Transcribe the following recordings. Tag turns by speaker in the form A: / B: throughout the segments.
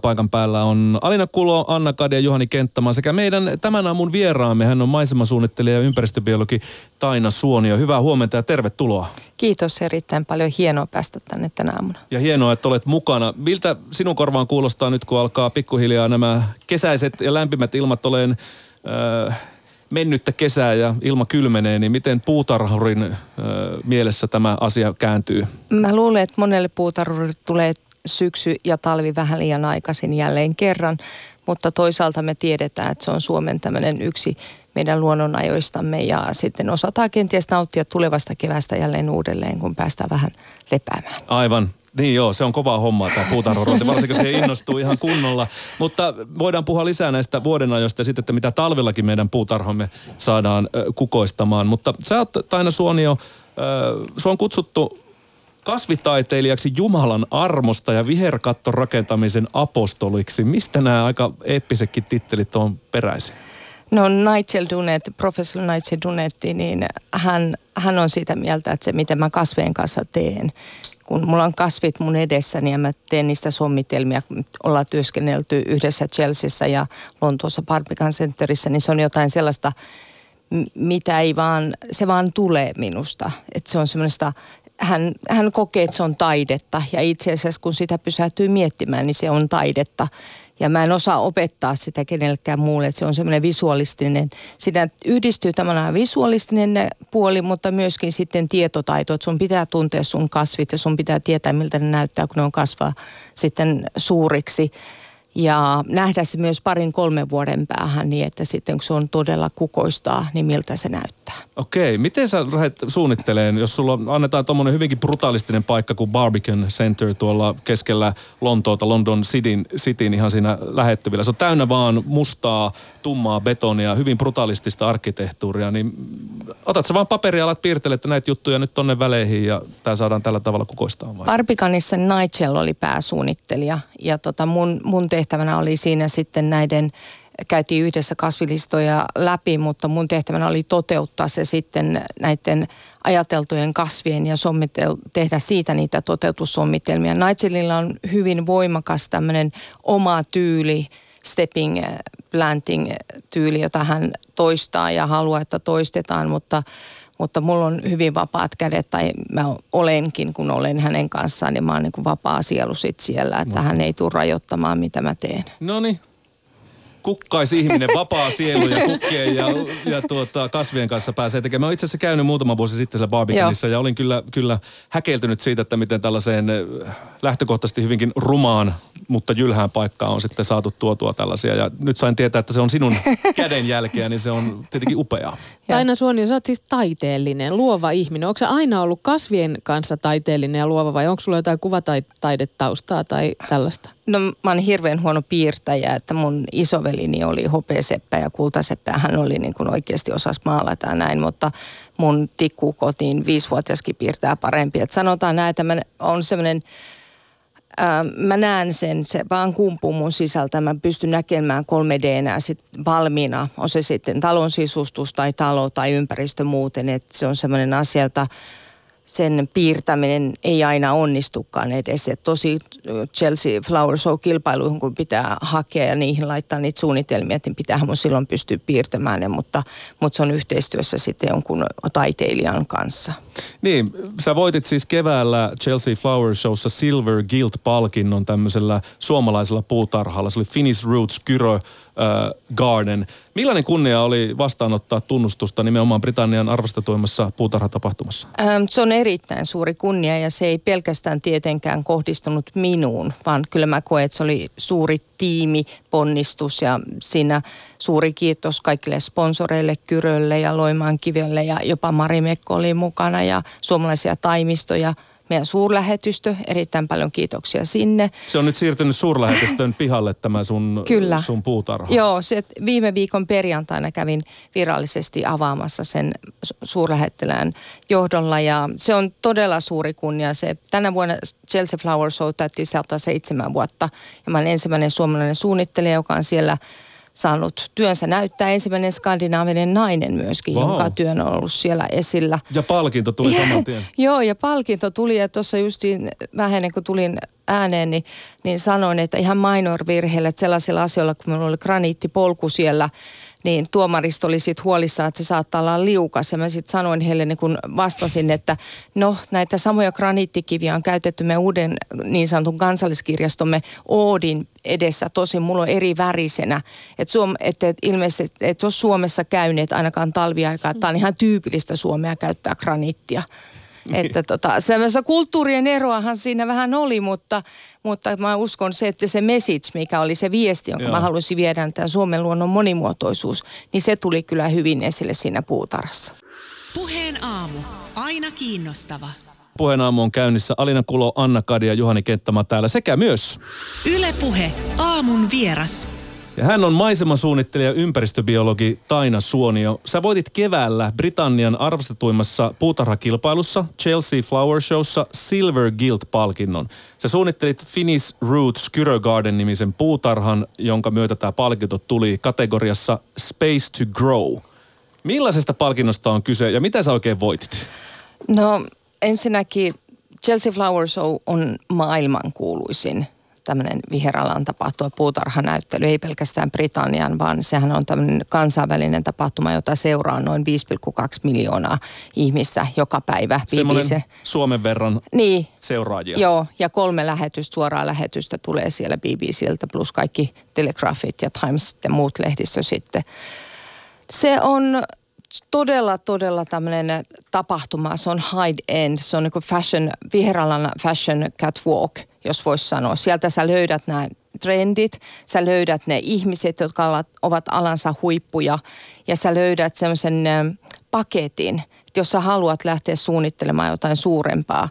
A: Paikan päällä on Alina Kulo, Anna Kade ja Juhani Kenttämaa sekä meidän tämän aamun vieraamme. Hän on maisemasuunnittelija ja ympäristöbiologi Taina Suonio. Hyvää huomenta ja tervetuloa.
B: Kiitos, erittäin paljon hienoa päästä tänne tänä aamuna.
A: Ja hienoa, että olet mukana. Miltä sinun korvaan kuulostaa nyt, kun alkaa pikkuhiljaa nämä kesäiset ja lämpimät ilmat olen äh, mennyttä kesää ja ilma kylmenee, niin miten puutarhurin äh, mielessä tämä asia kääntyy?
B: Mä luulen, että monelle puutarhurille tulee syksy ja talvi vähän liian aikaisin jälleen kerran, mutta toisaalta me tiedetään, että se on Suomen tämmöinen yksi meidän luonnonajoistamme ja sitten osataan kenties nauttia tulevasta kevästä jälleen uudelleen, kun päästään vähän lepäämään.
A: Aivan. Niin joo, se on kovaa hommaa tämä puutarhurointi, varsinkin se innostuu ihan kunnolla. Mutta voidaan puhua lisää näistä vuodenajoista ja sitten, että mitä talvellakin meidän puutarhomme saadaan kukoistamaan. Mutta sä oot Taina Suonio, ö, on kutsuttu kasvitaiteilijaksi Jumalan armosta ja viherkatton rakentamisen apostoliksi. Mistä nämä aika eeppisetkin tittelit on peräisin?
B: No Nigel Dunet, professori Nigel Dunetti, niin hän, hän on siitä mieltä, että se mitä mä kasvien kanssa teen, kun mulla on kasvit mun edessäni ja mä teen niistä sommitelmia, ollaan työskennelty yhdessä Chelseassa ja Lontoossa Barbican Centerissä, niin se on jotain sellaista, mitä ei vaan, se vaan tulee minusta. Että se on semmoista hän, hän kokee, että se on taidetta ja itse asiassa kun sitä pysähtyy miettimään, niin se on taidetta. Ja mä en osaa opettaa sitä kenellekään muulle, että se on semmoinen visualistinen. Siinä yhdistyy tämmöinen visualistinen puoli, mutta myöskin sitten tietotaito, että sun pitää tuntea sun kasvit ja sun pitää tietää, miltä ne näyttää, kun ne on kasvaa sitten suuriksi ja nähdä se myös parin kolmen vuoden päähän niin, että sitten kun se on todella kukoistaa, niin miltä se näyttää.
A: Okei, miten sä lähdet suunnitteleen, jos sulla annetaan tuommoinen hyvinkin brutalistinen paikka kuin Barbican Center tuolla keskellä Lontoota, London Cityn, Cityn ihan siinä lähettyvillä. Se on täynnä vaan mustaa, tummaa betonia, hyvin brutalistista arkkitehtuuria, niin otat sä vaan paperia, alat piirtele, että näitä juttuja nyt tonne väleihin ja tämä saadaan tällä tavalla kukoistaa vai?
B: Barbicanissa Nigel oli pääsuunnittelija ja tota mun, mun tehtävänä oli siinä sitten näiden käytiin yhdessä kasvilistoja läpi, mutta mun tehtävänä oli toteuttaa se sitten näiden ajateltujen kasvien ja sommitel, tehdä siitä niitä toteutussomitelmia. Nigelilla on hyvin voimakas tämmöinen oma tyyli, stepping planting tyyli, jota hän toistaa ja haluaa, että toistetaan, mutta mutta mulla on hyvin vapaat kädet, tai mä olenkin, kun olen hänen kanssaan, niin mä oon niin kuin vapaa sielu sit siellä, että no. hän ei tule rajoittamaan, mitä mä teen.
A: No niin, kukkaisi ihminen, vapaa sielu ja kukkien ja, ja tuota, kasvien kanssa pääsee tekemään. Mä itse asiassa käynyt muutama vuosi sitten siellä ja olin kyllä, kyllä häkeltynyt siitä, että miten tällaiseen lähtökohtaisesti hyvinkin rumaan, mutta jylhään paikkaan on sitten saatu tuotua tällaisia. Ja nyt sain tietää, että se on sinun kädenjälkeä, niin se on tietenkin upeaa.
C: Taina Suoni, sä oot siis taiteellinen, luova ihminen. Onko aina ollut kasvien kanssa taiteellinen ja luova vai onko sulla jotain kuvataidetaustaa tai tällaista?
B: No mä oon hirveän huono piirtäjä, että mun isovelini oli hopeaseppä ja kultaseppä. Hän oli niin kuin oikeasti osas maalata ja näin, mutta mun tikkukotiin viisivuotiaskin piirtää parempi. Et sanotaan näin, että mä on semmoinen, mä näen sen, se vaan kumpuu mun sisältä. Mä pystyn näkemään 3D sit valmiina, on se sitten talon sisustus tai talo tai ympäristö muuten. Että se on semmoinen asia, jota sen piirtäminen ei aina onnistukaan edes. Et tosi Chelsea Flower Show-kilpailuihin, kun pitää hakea ja niihin laittaa niitä suunnitelmia, niin pitäähän mun silloin pystyä piirtämään ne, mutta, mutta se on yhteistyössä sitten jonkun taiteilijan kanssa.
A: Niin, sä voitit siis keväällä Chelsea Flower Showssa Silver Guild-palkinnon tämmöisellä suomalaisella puutarhalla. Se oli Finnish Roots Kyrö Garden. Millainen kunnia oli vastaanottaa tunnustusta nimenomaan Britannian arvostetuimmassa puutarhatapahtumassa?
B: Ähm, se on erittäin suuri kunnia ja se ei pelkästään tietenkään kohdistunut minuun, vaan kyllä mä koen, että se oli suuri tiimi, ponnistus ja siinä suuri kiitos kaikille sponsoreille, Kyrölle ja Loimaan kivelle ja jopa Mari Mekko oli mukana ja suomalaisia taimistoja – meidän suurlähetystö. Erittäin paljon kiitoksia sinne.
A: Se on nyt siirtynyt suurlähetystön pihalle tämä sun, Kyllä. sun puutarha.
B: Joo, se, viime viikon perjantaina kävin virallisesti avaamassa sen suurlähettilään johdolla ja se on todella suuri kunnia. Se, tänä vuonna Chelsea Flower Show täytti seitsemän vuotta ja mä olen ensimmäinen suomalainen suunnittelija, joka on siellä – saanut työnsä näyttää. Ensimmäinen skandinaavinen nainen myöskin, wow. jonka työn on ollut siellä esillä.
A: Ja palkinto tuli saman tien.
B: Joo, ja palkinto tuli, ja tuossa justiin vähän ennen kuin tulin ääneen, niin, niin sanoin, että ihan minor virheellä, että sellaisilla asioilla, kun minulla oli graniittipolku siellä, niin tuomaristo oli sitten huolissaan, että se saattaa olla liukas. Ja mä sitten sanoin heille, niin kun vastasin, että no näitä samoja graniittikiviä on käytetty me uuden niin sanotun kansalliskirjastomme Oodin edessä. Tosin mulla on eri värisenä. Että et, et ilmeisesti, että jos Suomessa käyneet ainakaan talviaikaa, tämä on ihan tyypillistä Suomea käyttää graniittia. Niin. Että tota, semmoista kulttuurien eroahan siinä vähän oli, mutta, mutta mä uskon se, että se message, mikä oli se viesti, jonka Joo. mä halusin viedä, tämä Suomen luonnon monimuotoisuus, niin se tuli kyllä hyvin esille siinä puutarhassa.
D: Puheen aamu. Aina kiinnostava.
A: Puheen aamu on käynnissä. Alina Kulo, Anna Kadi ja Juhani Kenttämä täällä sekä myös...
D: Ylepuhe aamun vieras.
A: Ja hän on maisemasuunnittelija ympäristöbiologi Taina Suonio. Sä voitit keväällä Britannian arvostetuimmassa puutarhakilpailussa Chelsea Flower Showssa Silver Guild-palkinnon. Sä suunnittelit Finnish Roots Kyrö Garden nimisen puutarhan, jonka myötä tämä palkinto tuli kategoriassa Space to Grow. Millaisesta palkinnosta on kyse ja mitä sä oikein voitit?
B: No ensinnäkin Chelsea Flower Show on maailmankuuluisin tämmöinen viheralan tapahtuma, puutarhanäyttely, ei pelkästään Britannian, vaan sehän on tämmöinen kansainvälinen tapahtuma, jota seuraa noin 5,2 miljoonaa ihmistä joka päivä.
A: Semmoinen Suomen verran niin, seuraajia.
B: Joo, ja kolme lähetystä, suoraa lähetystä tulee siellä BBCltä, plus kaikki Telegraphit ja Times ja muut lehdistö sitten. Se on todella, todella tämmöinen tapahtuma. Se on high end, se on niin fashion, viheralan fashion catwalk – jos voisi sanoa. Sieltä sä löydät nämä trendit, sä löydät ne ihmiset, jotka ovat alansa huippuja ja sä löydät semmoisen paketin, jos sä haluat lähteä suunnittelemaan jotain suurempaa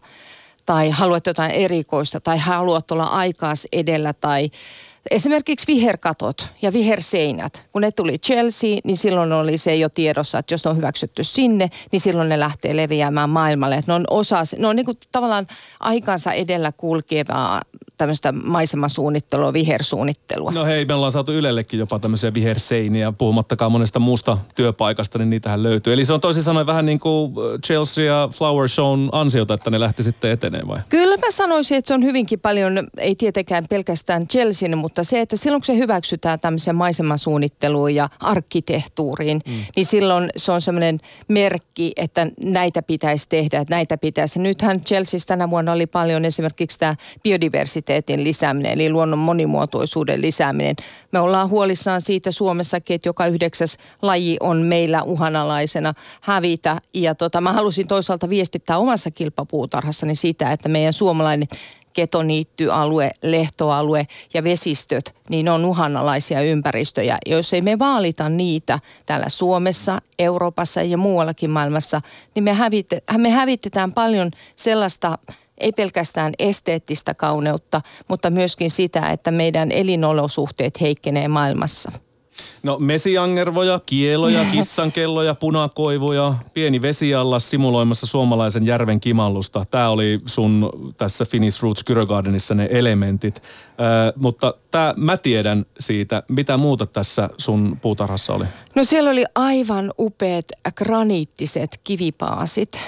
B: tai haluat jotain erikoista tai haluat olla aikaas edellä tai Esimerkiksi viherkatot ja viherseinät. Kun ne tuli Chelsea, niin silloin oli se jo tiedossa, että jos ne on hyväksytty sinne, niin silloin ne lähtee leviämään maailmalle. Ne on osa, ne on niin kuin tavallaan aikansa edellä kulkevaa tämmöistä maisemasuunnittelua, vihersuunnittelua.
A: No hei, me ollaan saatu Ylellekin jopa tämmöisiä viherseiniä, puhumattakaan monesta muusta työpaikasta, niin niitähän löytyy. Eli se on toisin sanoen vähän niin kuin Chelsea ja Flower Shown ansiota, että ne lähti sitten eteneen vai?
B: Kyllä mä sanoisin, että se on hyvinkin paljon, ei tietenkään pelkästään Chelsea, mutta se, että silloin kun se hyväksytään tämmöiseen maisemasuunnitteluun ja arkkitehtuuriin, mm. niin silloin se on semmoinen merkki, että näitä pitäisi tehdä, että näitä pitäisi. Nythän Chelseassa tänä vuonna oli paljon esimerkiksi tämä biodiversiteetti biodiversiteetin lisääminen, eli luonnon monimuotoisuuden lisääminen. Me ollaan huolissaan siitä Suomessakin, että joka yhdeksäs laji on meillä uhanalaisena hävitä. Ja tota, mä halusin toisaalta viestittää omassa kilpapuutarhassani sitä, että meidän suomalainen ketoniittyalue, lehtoalue ja vesistöt, niin on uhanalaisia ympäristöjä. Jos ei me vaalita niitä täällä Suomessa, Euroopassa ja muuallakin maailmassa, niin me, hävite, me hävitetään paljon sellaista ei pelkästään esteettistä kauneutta, mutta myöskin sitä, että meidän elinolosuhteet heikkenee maailmassa.
A: No mesiangervoja, kieloja, kissankelloja, punakoivuja, pieni vesiallas simuloimassa suomalaisen järven kimallusta. Tämä oli sun tässä Finnish Roots Kyrögardenissa ne elementit. Äh, mutta tää, mä tiedän siitä. Mitä muuta tässä sun puutarhassa oli?
B: No siellä oli aivan upeat graniittiset kivipaasit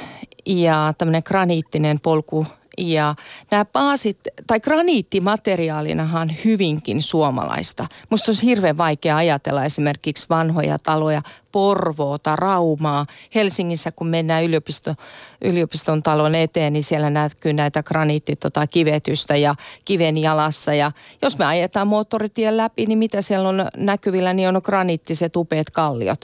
B: ja tämmöinen graniittinen polku ja nämä paasit, tai graniittimateriaalinahan hyvinkin suomalaista. Musta olisi hirveän vaikea ajatella esimerkiksi vanhoja taloja, Porvoota, Raumaa. Helsingissä, kun mennään yliopisto, yliopiston talon eteen, niin siellä näkyy näitä graniittitotakivetystä tota, ja kiven jalassa. Ja jos me ajetaan moottoritien läpi, niin mitä siellä on näkyvillä, niin on graniittiset upeat kalliot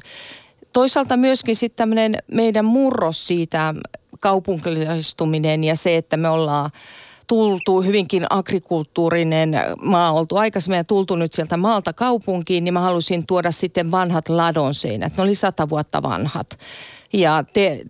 B: toisaalta myöskin sitten tämmöinen meidän murros siitä kaupunkilaistuminen ja se, että me ollaan tultu hyvinkin agrikulttuurinen maa oltu aikaisemmin ja tultu nyt sieltä maalta kaupunkiin, niin mä halusin tuoda sitten vanhat ladonseinät. Ne oli sata vuotta vanhat. Ja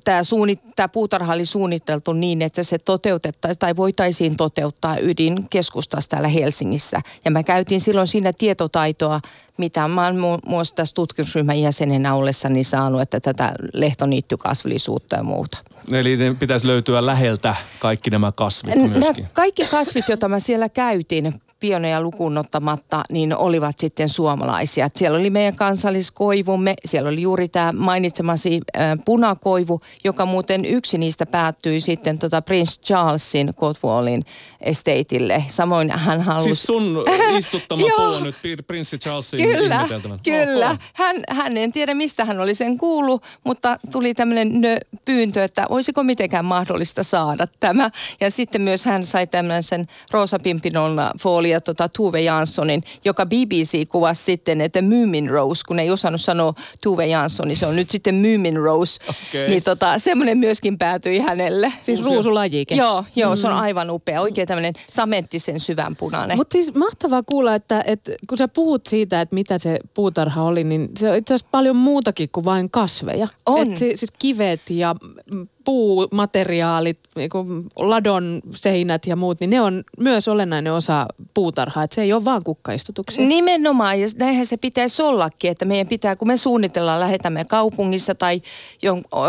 B: tämä suunnit, puutarha oli suunniteltu niin, että se toteutettaisiin tai voitaisiin toteuttaa ydinkeskustassa täällä Helsingissä. Ja mä käytin silloin siinä tietotaitoa, mitä mä oon muassa tässä tutkimusryhmän jäsenenä ollessani saanut, että tätä lehtoniittykasvillisuutta ja muuta.
A: Eli ne pitäisi löytyä läheltä kaikki nämä kasvit myöskin.
B: Nämä kaikki kasvit, joita mä siellä käytin, pioneja lukuun ottamatta, niin olivat sitten suomalaisia. Et siellä oli meidän kansalliskoivumme, siellä oli juuri tämä mainitsemasi äh, punakoivu, joka muuten yksi niistä päättyi sitten tota Prince Charlesin Cotswoldin estateille. Samoin hän halusi...
A: Siis sun istuttama puu on nyt Prinssi Charlesin
B: Kyllä, kyllä.
A: Oho.
B: Hän, hän en tiedä mistä hän oli sen kuullut, mutta tuli tämmöinen pyyntö, että olisiko mitenkään mahdollista saada tämä. Ja sitten myös hän sai tämmöisen Rosa Pimpinolla foolia tota Tuve Janssonin, joka BBC kuvasi sitten, että Moomin Rose, kun ei osannut sanoa Tuve Jansson, niin se on nyt sitten Moomin Rose.
A: Okei.
B: Niin tota, semmoinen myöskin päätyi hänelle.
C: Siis ruusulajike.
B: Joo, joo, se on aivan upea. Oikein tämmöinen samettisen syvänpunainen.
C: Mutta siis mahtavaa kuulla, että, että kun sä puhut siitä, että mitä se puutarha oli, niin se on itse asiassa paljon muutakin kuin vain kasveja.
B: On.
C: Et si- siis kivet ja mm, puumateriaalit, niinku ladon seinät ja muut, niin ne on myös olennainen osa puutarhaa. Että se ei ole vaan kukkaistutuksia.
B: Nimenomaan, ja näinhän se pitäisi ollakin, että meidän pitää, kun me suunnitellaan, lähetämme kaupungissa tai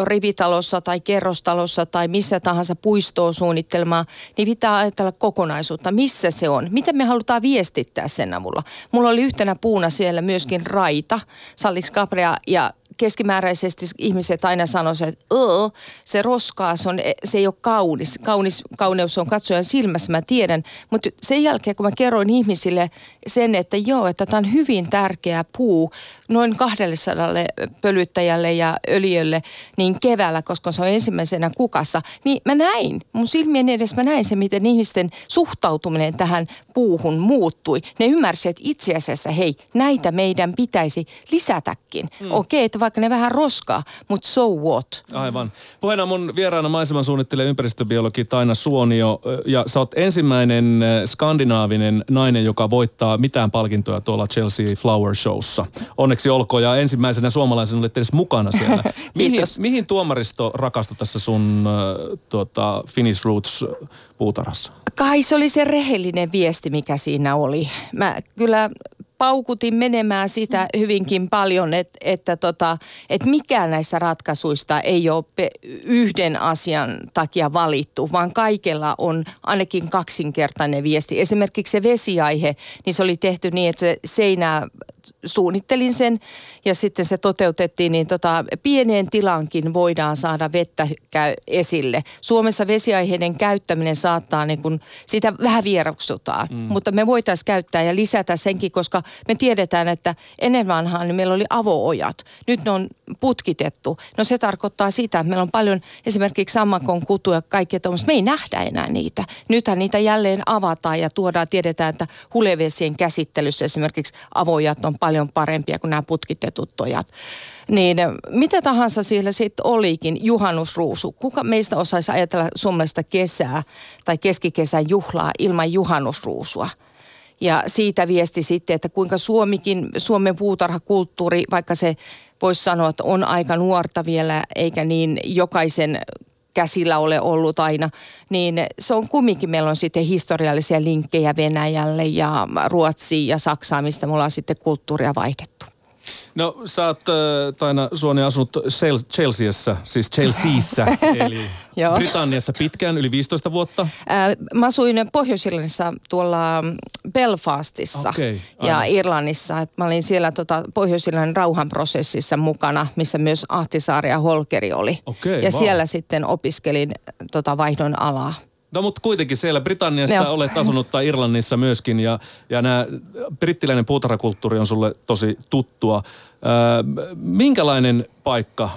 B: rivitalossa tai kerrostalossa tai missä tahansa puistoa suunnitelmaa, niin pitää ajatella kokonaisuutta, missä se on, mitä me halutaan viestittää sen avulla. Mulla oli yhtenä puuna siellä myöskin raita, Sallix Caprea, ja keskimääräisesti ihmiset aina sanoisivat, että "Öö, se roskaa, se, on, se ei ole kaunis. kaunis. Kauneus on katsojan silmässä, mä tiedän. Mutta sen jälkeen, kun mä kerroin ihmisille sen, että joo, että tämä on hyvin tärkeä puu noin 200 pölyttäjälle ja öljylle, niin keväällä, koska se on ensimmäisenä kukassa, niin mä näin, mun silmien edessä mä näin se, miten ihmisten suhtautuminen tähän puuhun muuttui. Ne ymmärsivät, että itse asiassa, hei, näitä meidän pitäisi lisätäkin. Mm. Okei, että vaikka ne vähän roskaa, mutta so what?
A: Aivan. Puheena mun vieraana maiseman suunnittelija ympäristöbiologi Taina Suonio. Ja sä oot ensimmäinen eh, skandinaavinen nainen, joka voittaa mitään palkintoja tuolla Chelsea Flower Showssa. Onneksi olkoon ja ensimmäisenä suomalaisena olet edes mukana siellä. mihin, mihin tuomaristo rakastui tässä sun äh, tuota, Finnish Roots puutarhassa?
B: Kai se oli se rehellinen viesti, mikä siinä oli. Mä kyllä paukutin menemään sitä hyvinkin paljon, että, että, tota, että mikään näistä ratkaisuista ei ole yhden asian takia valittu, vaan kaikella on ainakin kaksinkertainen viesti. Esimerkiksi se vesiaihe, niin se oli tehty niin, että se seinää suunnittelin sen ja sitten se toteutettiin, niin tota, pieneen tilankin voidaan saada vettä käy esille. Suomessa vesiaiheiden käyttäminen saattaa, niin kun, sitä vähän vieroksutaan, mm. mutta me voitaisiin käyttää ja lisätä senkin, koska me tiedetään, että ennen vanhaan niin meillä oli avoojat. Nyt ne on putkitettu. No se tarkoittaa sitä, että meillä on paljon esimerkiksi sammakon kutuja ja kaikkea tuommoista. Me ei nähdä enää niitä. Nythän niitä jälleen avataan ja tuodaan, tiedetään, että hulevesien käsittelyssä esimerkiksi avojat on paljon parempia kuin nämä putkitetut ojat. Niin mitä tahansa siellä sitten olikin, juhannusruusu. Kuka meistä osaisi ajatella suomalaista kesää tai keskikesän juhlaa ilman juhannusruusua? Ja siitä viesti sitten, että kuinka Suomikin, Suomen puutarhakulttuuri, vaikka se voisi sanoa, että on aika nuorta vielä, eikä niin jokaisen käsillä ole ollut aina, niin se on kumminkin, meillä on sitten historiallisia linkkejä Venäjälle ja Ruotsiin ja Saksaan, mistä me ollaan sitten kulttuuria vaihdettu.
A: No sä oot äh, Taina Suoni asunut Chel- Chelseassa, siis Chelseassa, eli. Britanniassa pitkään, yli 15 vuotta.
B: Ää, Mä asuin Pohjois-Irlannissa tuolla Belfastissa
A: Okei,
B: ja
A: aivan.
B: Irlannissa. Et mä olin siellä tota, Pohjois-Irlannin rauhanprosessissa mukana, missä myös Ahtisaari ja Holkeri oli.
A: Okei,
B: ja
A: vau.
B: siellä sitten opiskelin tota, vaihdon alaa.
A: No mutta kuitenkin siellä Britanniassa
B: Joo.
A: olet asunut tai Irlannissa myöskin ja, ja nämä brittiläinen puutarhakulttuuri on sulle tosi tuttua. Öö, minkälainen paikka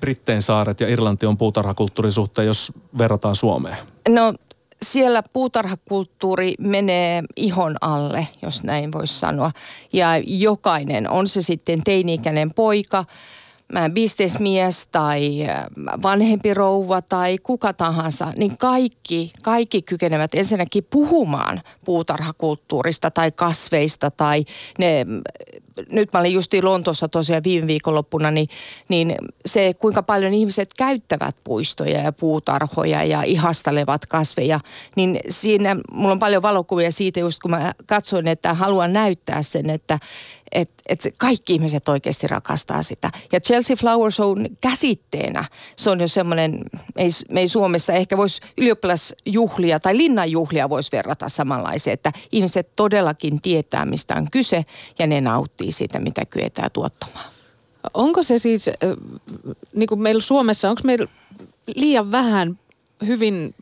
A: Brittein saaret ja Irlanti on puutarhakulttuurin suhteen, jos verrataan Suomeen?
B: No siellä puutarhakulttuuri menee ihon alle, jos näin voisi sanoa. Ja jokainen, on se sitten teini-ikäinen poika, bisnesmies tai äh, vanhempi rouva tai kuka tahansa, niin kaikki, kaikki kykenevät ensinnäkin puhumaan puutarhakulttuurista tai kasveista tai ne mm, nyt mä olin justiin Lontoossa tosiaan viime viikonloppuna, niin, niin se kuinka paljon ihmiset käyttävät puistoja ja puutarhoja ja ihastelevat kasveja, niin siinä mulla on paljon valokuvia siitä just kun mä katsoin, että haluan näyttää sen, että että et kaikki ihmiset oikeasti rakastaa sitä. Ja Chelsea Flower Show käsitteenä, se on jo semmoinen, ei, me ei Suomessa ehkä voisi ylioppilasjuhlia tai linnanjuhlia voisi verrata samanlaiseen, että ihmiset todellakin tietää, mistä on kyse ja ne nauttii siitä, mitä kyetään tuottamaan.
C: Onko se siis, niin kuin meillä Suomessa, onko meillä liian vähän hyvin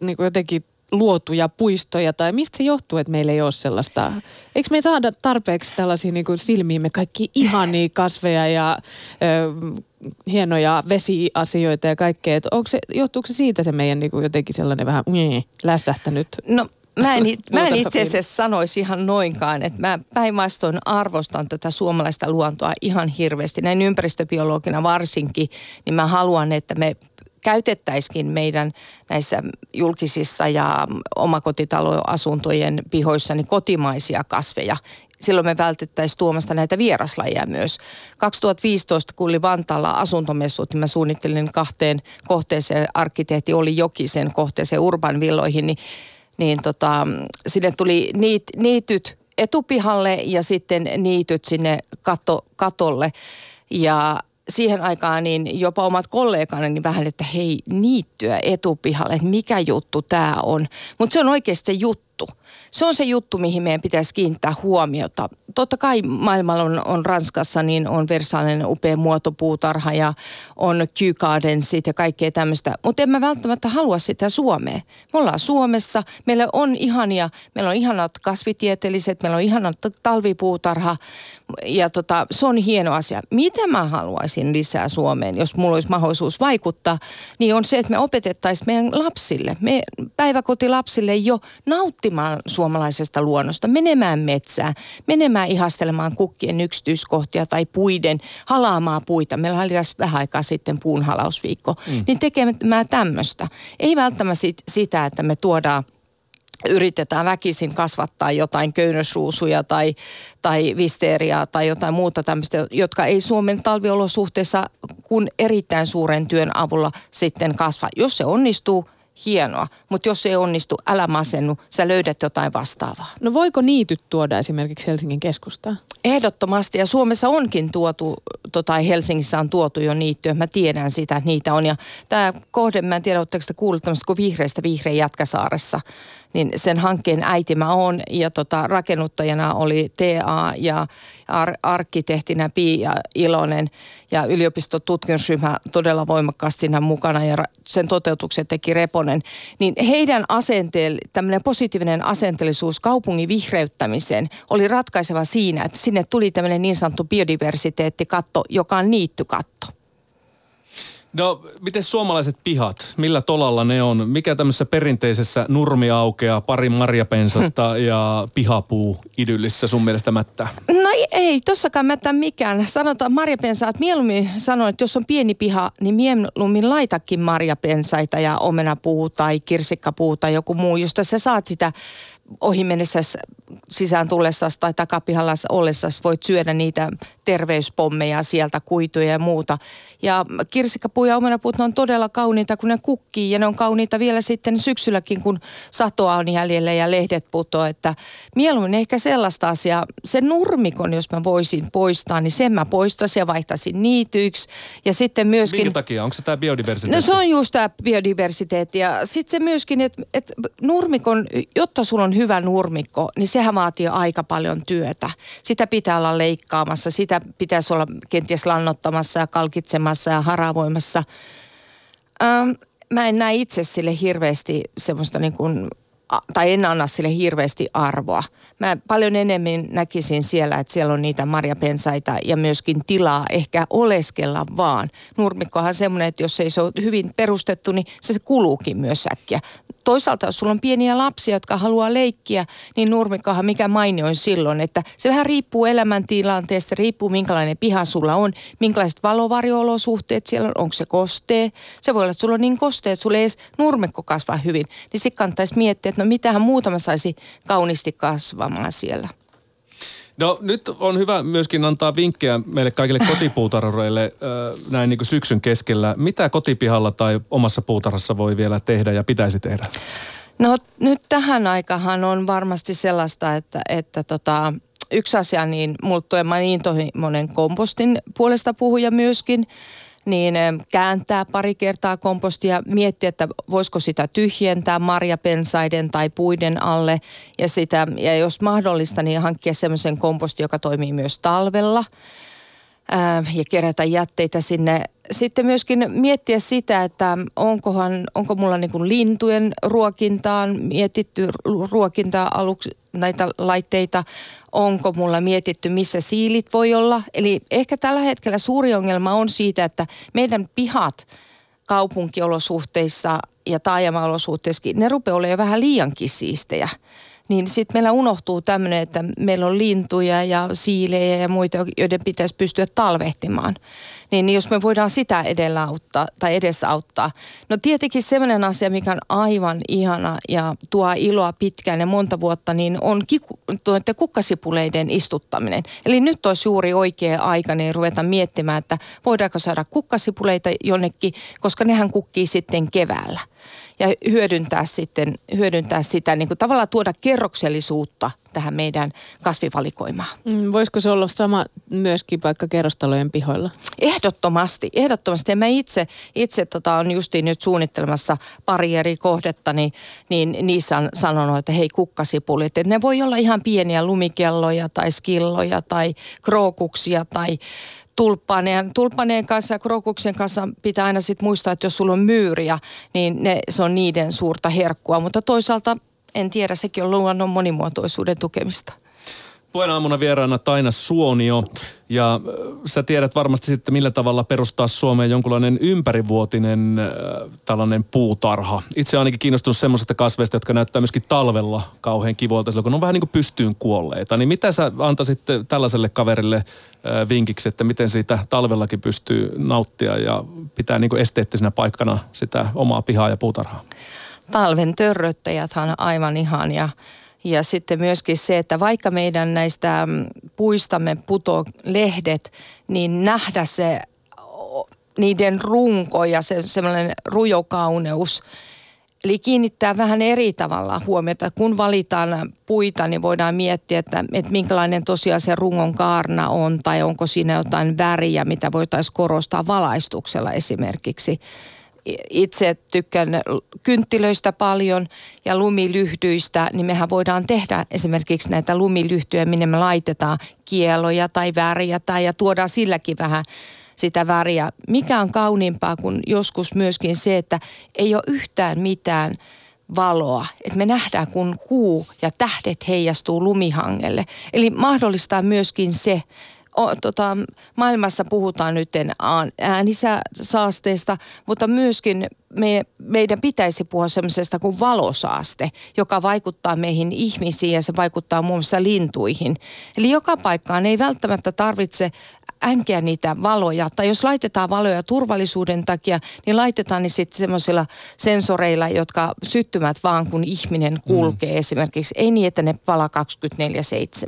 C: niin kuin jotenkin luotuja puistoja tai mistä se johtuu, että meillä ei ole sellaista? Eikö me saada tarpeeksi tällaisia niin kuin silmiimme kaikki ihania kasveja ja ö, hienoja vesiasioita ja kaikkea? onko se, johtuuko se siitä se meidän niin kuin jotenkin sellainen vähän mm, lässähtänyt?
B: No Mä en, mä en itse asiassa sanoisi ihan noinkaan, että mä päinvastoin arvostan tätä suomalaista luontoa ihan hirveästi. Näin ympäristöbiologina varsinkin, niin mä haluan, että me käytettäisikin meidän näissä julkisissa ja omakotitaloasuntojen pihoissa niin kotimaisia kasveja. Silloin me vältettäisiin tuomasta näitä vieraslajeja myös. 2015, kun oli Vantaalla asuntomessut, niin mä suunnittelin kahteen kohteeseen, arkkitehti oli Jokisen kohteeseen Urban Villoihin, niin, niin tota, sinne tuli niit, niityt etupihalle ja sitten niityt sinne kato, katolle. Ja siihen aikaan niin jopa omat kollegani niin vähän, että hei niittyä etupihalle, että mikä juttu tämä on. Mutta se on oikeasti se juttu se on se juttu, mihin meidän pitäisi kiinnittää huomiota. Totta kai maailmalla on, on Ranskassa, niin on Versailles upea muotopuutarha ja on Kew Gardensit ja kaikkea tämmöistä. Mutta en mä välttämättä halua sitä Suomeen. Me ollaan Suomessa, meillä on ihania, meillä on ihanat kasvitieteelliset, meillä on ihanat talvipuutarha ja tota, se on hieno asia. Mitä mä haluaisin lisää Suomeen, jos mulla olisi mahdollisuus vaikuttaa, niin on se, että me opetettaisiin meidän lapsille, me päiväkotilapsille jo nauttimaan suomalaisesta luonnosta, menemään metsään, menemään ihastelemaan kukkien yksityiskohtia tai puiden, halaamaan puita. Meillä oli tässä vähän aikaa sitten puunhalausviikko. Mm. Niin tekemään tämmöistä. Ei välttämättä sit, sitä, että me tuodaan yritetään väkisin kasvattaa jotain köynnösruusuja tai, tai visteeriaa tai jotain muuta tämmöistä, jotka ei Suomen talviolosuhteessa kun erittäin suuren työn avulla sitten kasva. Jos se onnistuu, hienoa. Mutta jos se ei onnistu, älä masennu, sä löydät jotain vastaavaa.
C: No voiko niityt tuoda esimerkiksi Helsingin keskustaan?
B: Ehdottomasti ja Suomessa onkin tuotu, tota, Helsingissä on tuotu jo niittyä. Mä tiedän sitä, että niitä on. Ja tämä kohde, mä en tiedä, oletteko te kuullut tämmöistä vihreistä vihreä Jätkäsaaressa niin sen hankkeen äiti mä oon ja tota, rakennuttajana oli TA ja ar- arkkitehtinä Pia Ilonen ja yliopistotutkimusryhmä todella voimakkaasti siinä mukana ja sen toteutuksen teki Reponen. Niin heidän asenteelle, tämmöinen positiivinen asenteellisuus kaupungin vihreyttämiseen oli ratkaiseva siinä, että sinne tuli tämmöinen niin sanottu biodiversiteettikatto, joka on niittykatto.
A: No, miten suomalaiset pihat, millä tolalla ne on? Mikä tämmöisessä perinteisessä nurmi aukeaa, pari marjapensasta hmm. ja pihapuu idyllissä sun mielestä mättää?
B: No ei, ei tossakaan mättää mikään. Sanotaan marjapensaat, mieluummin sanon, että jos on pieni piha, niin mieluummin laitakin marjapensaita ja omenapuu tai kirsikkapuu tai joku muu, josta sä saat sitä ohi mennessä sisään tullessasi tai takapihalla ollessasi voit syödä niitä terveyspommeja sieltä, kuituja ja muuta. Ja kirsikkapuu ja omenapuut on todella kauniita, kun ne kukkii ja ne on kauniita vielä sitten syksylläkin, kun satoa on jäljellä ja lehdet putoaa. Että mieluummin ehkä sellaista asiaa, se nurmikon, jos mä voisin poistaa, niin sen mä poistaisin ja vaihtaisin niityiksi. Ja sitten myöskin...
A: Minkä takia? Onko se tämä biodiversiteetti?
B: No se on just tämä biodiversiteetti ja sitten se myöskin, että, että nurmikon, jotta sulla on hyvä nurmikko, niin sehän vaatii aika paljon työtä. Sitä pitää olla leikkaamassa, sitä pitäisi olla kenties lannottamassa ja kalkitsemassa ja haravoimassa. Ähm, mä en näe itse sille hirveästi semmoista niin kuin tai en anna sille hirveästi arvoa. Mä paljon enemmän näkisin siellä, että siellä on niitä marjapensaita ja myöskin tilaa ehkä oleskella vaan. Nurmikkohan semmoinen, että jos ei se ole hyvin perustettu, niin se, se kuluukin myös äkkiä toisaalta jos sulla on pieniä lapsia, jotka haluaa leikkiä, niin nurmikkohan mikä mainioin silloin, että se vähän riippuu elämäntilanteesta, riippuu minkälainen piha sulla on, minkälaiset valovarjoolosuhteet siellä on, onko se kostee. Se voi olla, että sulla on niin kostee, että sulla ei edes nurmikko kasvaa hyvin. Niin sitten kannattaisi miettiä, että no mitähän muutama saisi kauniisti kasvamaan siellä.
A: No nyt on hyvä myöskin antaa vinkkejä meille kaikille kotipuutarhoreille äh, näin niin kuin syksyn keskellä. Mitä kotipihalla tai omassa puutarhassa voi vielä tehdä ja pitäisi tehdä?
B: No nyt tähän aikahan on varmasti sellaista, että, että tota, yksi asia, niin mulla tulee mä niin monen kompostin puolesta puhuja myöskin, niin kääntää pari kertaa kompostia, miettiä, että voisiko sitä tyhjentää marjapensaiden tai puiden alle. Ja, sitä, ja jos mahdollista, niin hankkia semmoisen komposti, joka toimii myös talvella ja kerätä jätteitä sinne. Sitten myöskin miettiä sitä, että onkohan, onko mulla niin kuin lintujen ruokintaan mietitty ruokintaa aluksi näitä laitteita, onko mulla mietitty, missä siilit voi olla. Eli ehkä tällä hetkellä suuri ongelma on siitä, että meidän pihat kaupunkiolosuhteissa ja taajama-olosuhteissa, ne rupeaa olemaan vähän liiankin siistejä niin sitten meillä unohtuu tämmöinen, että meillä on lintuja ja siilejä ja muita, joiden pitäisi pystyä talvehtimaan. Niin, jos me voidaan sitä edellä auttaa tai edessä auttaa. No tietenkin semmoinen asia, mikä on aivan ihana ja tuo iloa pitkään ja monta vuotta, niin on kiku, kukkasipuleiden istuttaminen. Eli nyt olisi juuri oikea aika niin ruveta miettimään, että voidaanko saada kukkasipuleita jonnekin, koska nehän kukkii sitten keväällä ja hyödyntää sitten hyödyntää sitä, niin kuin tavallaan tuoda kerroksellisuutta tähän meidän kasvivalikoimaan.
C: Mm, voisiko se olla sama myöskin vaikka kerrostalojen pihoilla?
B: Ehdottomasti, ehdottomasti. Ja mä itse, itse tota, on justiin nyt suunnittelemassa pari eri kohdetta, niin, niin niissä on sanonut, että hei kukkasipulit, että ne voi olla ihan pieniä lumikelloja tai skilloja tai krookuksia tai tulppaneen, tulppaneen kanssa ja krokuksen kanssa pitää aina sit muistaa, että jos sulla on myyriä, niin ne, se on niiden suurta herkkua. Mutta toisaalta en tiedä, sekin on luonnon monimuotoisuuden tukemista.
A: Puheen aamuna vieraana Taina Suonio ja sä tiedät varmasti sitten millä tavalla perustaa Suomeen jonkunlainen ympärivuotinen äh, tällainen puutarha. Itse ainakin kiinnostunut semmoisesta kasveista, jotka näyttää myöskin talvella kauhean kivoilta, silloin kun on vähän niin kuin pystyyn kuolleita. Niin mitä sä antaisit tällaiselle kaverille äh, vinkiksi, että miten siitä talvellakin pystyy nauttia ja pitää niin kuin esteettisenä paikkana sitä omaa pihaa ja puutarhaa?
B: Talven törröttäjät on aivan ihania ja sitten myöskin se, että vaikka meidän näistä mm, puistamme puto lehdet, niin nähdä se niiden runko ja se semmoinen rujokauneus. Eli kiinnittää vähän eri tavalla huomiota. Kun valitaan puita, niin voidaan miettiä, että, että minkälainen tosiaan se rungon kaarna on tai onko siinä jotain väriä, mitä voitaisiin korostaa valaistuksella esimerkiksi itse tykkään kynttilöistä paljon ja lumilyhdyistä, niin mehän voidaan tehdä esimerkiksi näitä lumilyhtyjä, minne me laitetaan kieloja tai väriä tai ja tuodaan silläkin vähän sitä väriä. Mikä on kauniimpaa kuin joskus myöskin se, että ei ole yhtään mitään valoa. Että me nähdään, kun kuu ja tähdet heijastuu lumihangelle. Eli mahdollistaa myöskin se, o, tota, maailmassa puhutaan nyt äänisaasteesta, mutta myöskin me, meidän pitäisi puhua semmoisesta kuin valosaaste, joka vaikuttaa meihin ihmisiin ja se vaikuttaa muun muassa lintuihin. Eli joka paikkaan ei välttämättä tarvitse änkeä niitä valoja. Tai jos laitetaan valoja turvallisuuden takia, niin laitetaan ne sitten semmoisilla sensoreilla, jotka syttymät vaan kun ihminen kulkee mm. esimerkiksi. Ei niin, että ne pala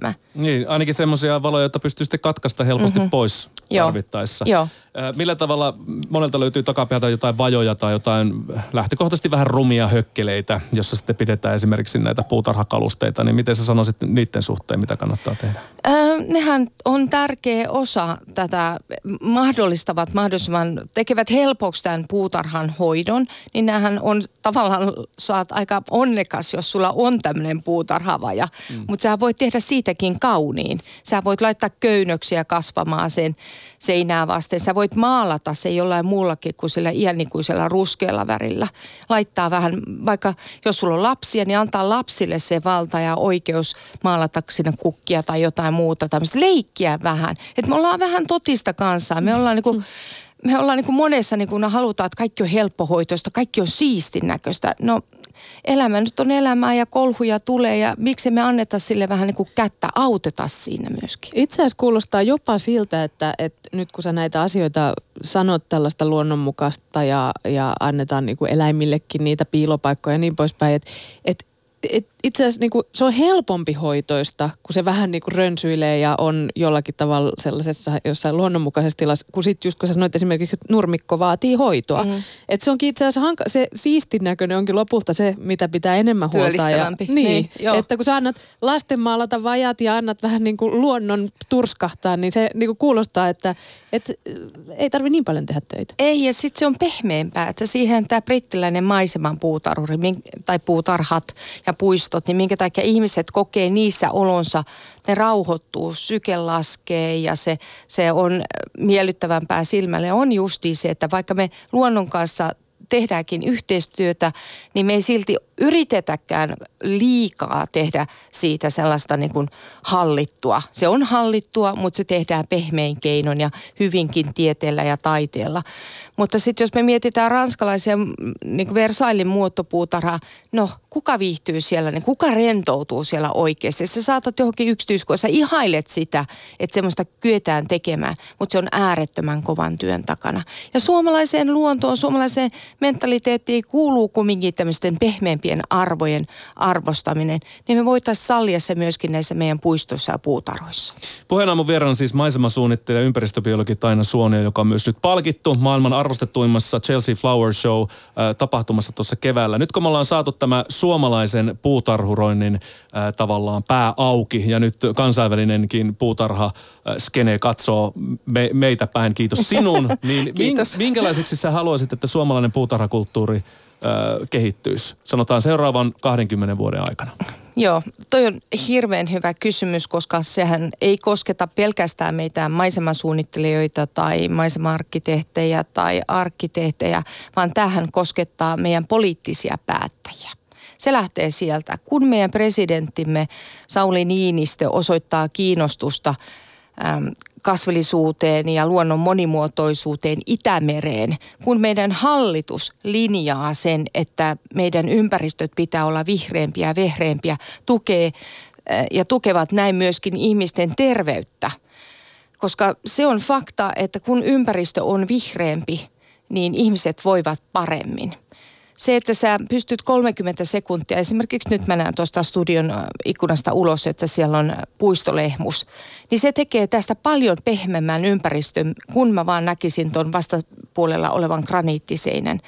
B: 24-7.
A: Niin, ainakin semmoisia valoja, joita pystyy sitten katkaista helposti mm-hmm. pois tarvittaessa.
B: Joo.
A: Millä tavalla monelta löytyy takapihalta jotain vajoja tai jotain lähtökohtaisesti vähän rumia hökkeleitä, jossa sitten pidetään esimerkiksi näitä puutarhakalusteita, niin miten sä sanoisit niiden suhteen, mitä kannattaa tehdä?
B: Äh, nehän on tärkeä osa tätä, mahdollistavat mahdollisimman, tekevät helpoksi tämän puutarhan hoidon, niin nämähän on tavallaan, saat aika onnekas, jos sulla on tämmöinen puutarhavaja, mm. mutta sä voit tehdä siitäkin kauniin. Sä voit laittaa köynnöksiä kasvamaan sen seinää vasten. Sä voit maalata se jollain muullakin kuin sillä iänikuisella ruskealla värillä. Laittaa vähän, vaikka jos sulla on lapsia, niin antaa lapsille se valta ja oikeus maalata sinne kukkia tai jotain muuta tämmöistä. Leikkiä vähän. Että me ollaan vähän totista kansaa. Me ollaan niinku, me ollaan niin kuin monessa, niin kuin halutaan, että kaikki on helppohoitoista, kaikki on siistin näköistä. No elämä nyt on elämää ja kolhuja tulee ja miksi me anneta sille vähän niin kuin kättä, auteta siinä myöskin.
C: Itse asiassa kuulostaa jopa siltä, että, että nyt kun sä näitä asioita sanot tällaista luonnonmukaista ja, ja annetaan niin kuin eläimillekin niitä piilopaikkoja ja niin poispäin, että, että et itse asiassa niin kuin, se on helpompi hoitoista, kun se vähän niin kuin rönsyilee ja on jollakin tavalla sellaisessa jossain luonnonmukaisessa tilassa, kun sitten just kun sä sanoit esimerkiksi, että nurmikko vaatii hoitoa. Mm. Että se onkin itse asiassa hanka, se siistin näköinen onkin lopulta se, mitä pitää enemmän huolta. Ja, niin, niin että kun sä annat lasten maalata vajat ja annat vähän niin kuin luonnon turskahtaa, niin se niin kuin kuulostaa, että, että ei tarvi niin paljon tehdä töitä.
B: Ei, ja sitten se on pehmeämpää, että siihen tämä brittiläinen maiseman puutarhuri tai puutarhat ja puistot, niin minkä takia ihmiset kokee niissä olonsa, ne rauhoittuu, syke laskee ja se, se on miellyttävämpää silmälle. On justi se, että vaikka me luonnon kanssa tehdäänkin yhteistyötä, niin me ei silti yritetäkään liikaa tehdä siitä sellaista niin kuin hallittua. Se on hallittua, mutta se tehdään pehmein keinon ja hyvinkin tieteellä ja taiteella. Mutta sitten jos me mietitään ranskalaisia niin Versaillin muottopuutarhaa, no kuka viihtyy siellä, niin kuka rentoutuu siellä oikeasti. Sä saatat johonkin yksityiskohdassa, ihailet sitä, että semmoista kyetään tekemään, mutta se on äärettömän kovan työn takana. Ja suomalaiseen luontoon, suomalaiseen mentaliteettiin kuuluu kumminkin tämmöisten pehmeämpien arvojen arvostaminen, niin me voitaisiin sallia se myöskin näissä meidän puistoissa ja puutarhoissa.
A: Puheenaamun vieraan siis maisemasuunnittelija ja ympäristöbiologi Taina Suonia, joka on myös nyt palkittu maailman arvostetuimmassa Chelsea Flower Show äh, tapahtumassa tuossa keväällä. Nyt kun me ollaan saatu tämä suomalaisen puutarhuroinnin äh, tavallaan pää auki ja nyt kansainvälinenkin puutarha äh, skene katsoo me, meitä päin, kiitos sinun, niin kiitos. minkälaiseksi sä haluaisit, että suomalainen puutarhakulttuuri kehittyisi, sanotaan seuraavan 20 vuoden aikana?
B: Joo, toi on hirveän hyvä kysymys, koska sehän ei kosketa pelkästään meitä maisemasuunnittelijoita tai maisema-arkkitehtejä tai arkkitehtejä, vaan tähän koskettaa meidän poliittisia päättäjiä. Se lähtee sieltä. Kun meidän presidenttimme Sauli Niinistö osoittaa kiinnostusta kasvillisuuteen ja luonnon monimuotoisuuteen Itämereen, kun meidän hallitus linjaa sen, että meidän ympäristöt pitää olla vihreämpiä ja vehreämpiä, tukee ja tukevat näin myöskin ihmisten terveyttä. Koska se on fakta, että kun ympäristö on vihreämpi, niin ihmiset voivat paremmin – se, että sä pystyt 30 sekuntia, esimerkiksi nyt mä näen tuosta studion äh, ikkunasta ulos, että siellä on puistolehmus, niin se tekee tästä paljon pehmemmän ympäristön, kun mä vaan näkisin tuon vastapuolella olevan graniittiseinän.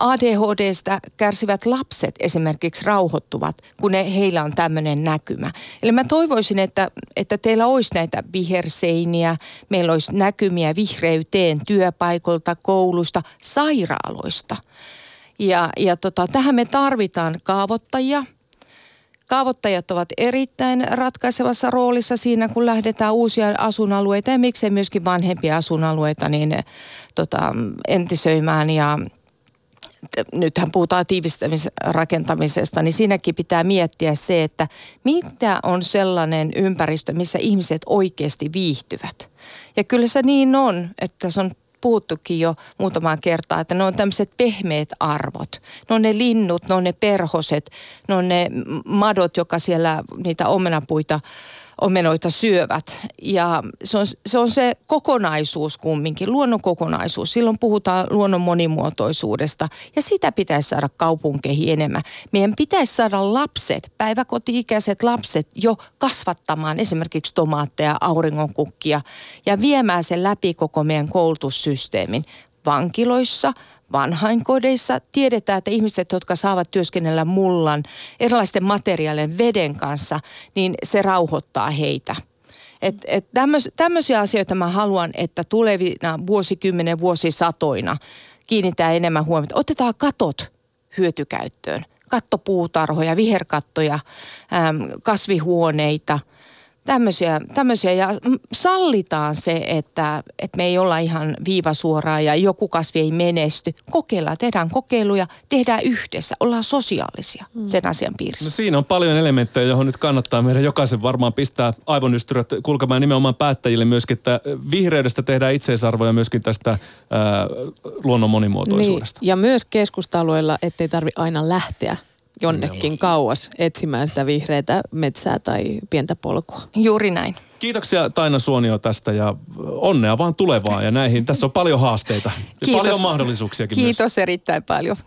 B: ADHDstä kärsivät lapset esimerkiksi rauhoittuvat, kun ne, heillä on tämmöinen näkymä. Eli mä toivoisin, että, että teillä olisi näitä viherseiniä, meillä olisi näkymiä vihreyteen työpaikolta, koulusta, sairaaloista – ja, ja tota, tähän me tarvitaan kaavoittajia. Kaavoittajat ovat erittäin ratkaisevassa roolissa siinä, kun lähdetään uusia asuinalueita ja miksei myöskin vanhempia asuinalueita niin tota, entisöimään ja nythän puhutaan tiivistämisrakentamisesta, niin siinäkin pitää miettiä se, että mitä on sellainen ympäristö, missä ihmiset oikeasti viihtyvät. Ja kyllä se niin on, että se on puhuttukin jo muutamaan kertaa, että ne on tämmöiset pehmeät arvot. Ne on ne linnut, ne on ne perhoset, ne on ne madot, joka siellä niitä omenapuita omenoita syövät. Ja se on, se on se kokonaisuus kumminkin, luonnon kokonaisuus. Silloin puhutaan luonnon monimuotoisuudesta ja sitä pitäisi saada kaupunkeihin enemmän. Meidän pitäisi saada lapset, päiväkoti-ikäiset lapset jo kasvattamaan esimerkiksi tomaatteja, auringonkukkia ja viemään sen läpi koko meidän koulutussysteemin vankiloissa – vanhainkodeissa. Tiedetään, että ihmiset, jotka saavat työskennellä mullan, erilaisten materiaalien, veden kanssa, niin se rauhoittaa heitä. Et, et tämmöis, tämmöisiä asioita mä haluan, että tulevina vuosikymmenen vuosisatoina kiinnittää enemmän huomiota. Otetaan katot hyötykäyttöön. Kattopuutarhoja, viherkattoja, äm, kasvihuoneita – Tämmöisiä, tämmöisiä ja sallitaan se, että, että me ei olla ihan viivasuoraa ja joku kasvi ei menesty. Kokeillaan, tehdään kokeiluja, tehdään yhdessä, ollaan sosiaalisia mm. sen asian piirissä.
A: No siinä on paljon elementtejä, johon nyt kannattaa meidän jokaisen varmaan pistää aivonystyrät kulkemaan nimenomaan päättäjille myöskin, että vihreydestä tehdään itseisarvoja myöskin tästä ää, luonnon monimuotoisuudesta.
C: Niin, ja myös keskustalueilla, ettei tarvi aina lähteä jonnekin Joo. kauas etsimään sitä vihreätä metsää tai pientä polkua.
B: Juuri näin.
A: Kiitoksia Taina Suonio tästä ja onnea vaan tulevaa ja näihin. Tässä on paljon haasteita ja Kiitos. paljon mahdollisuuksiakin
B: Kiitos
A: myös.
B: erittäin paljon.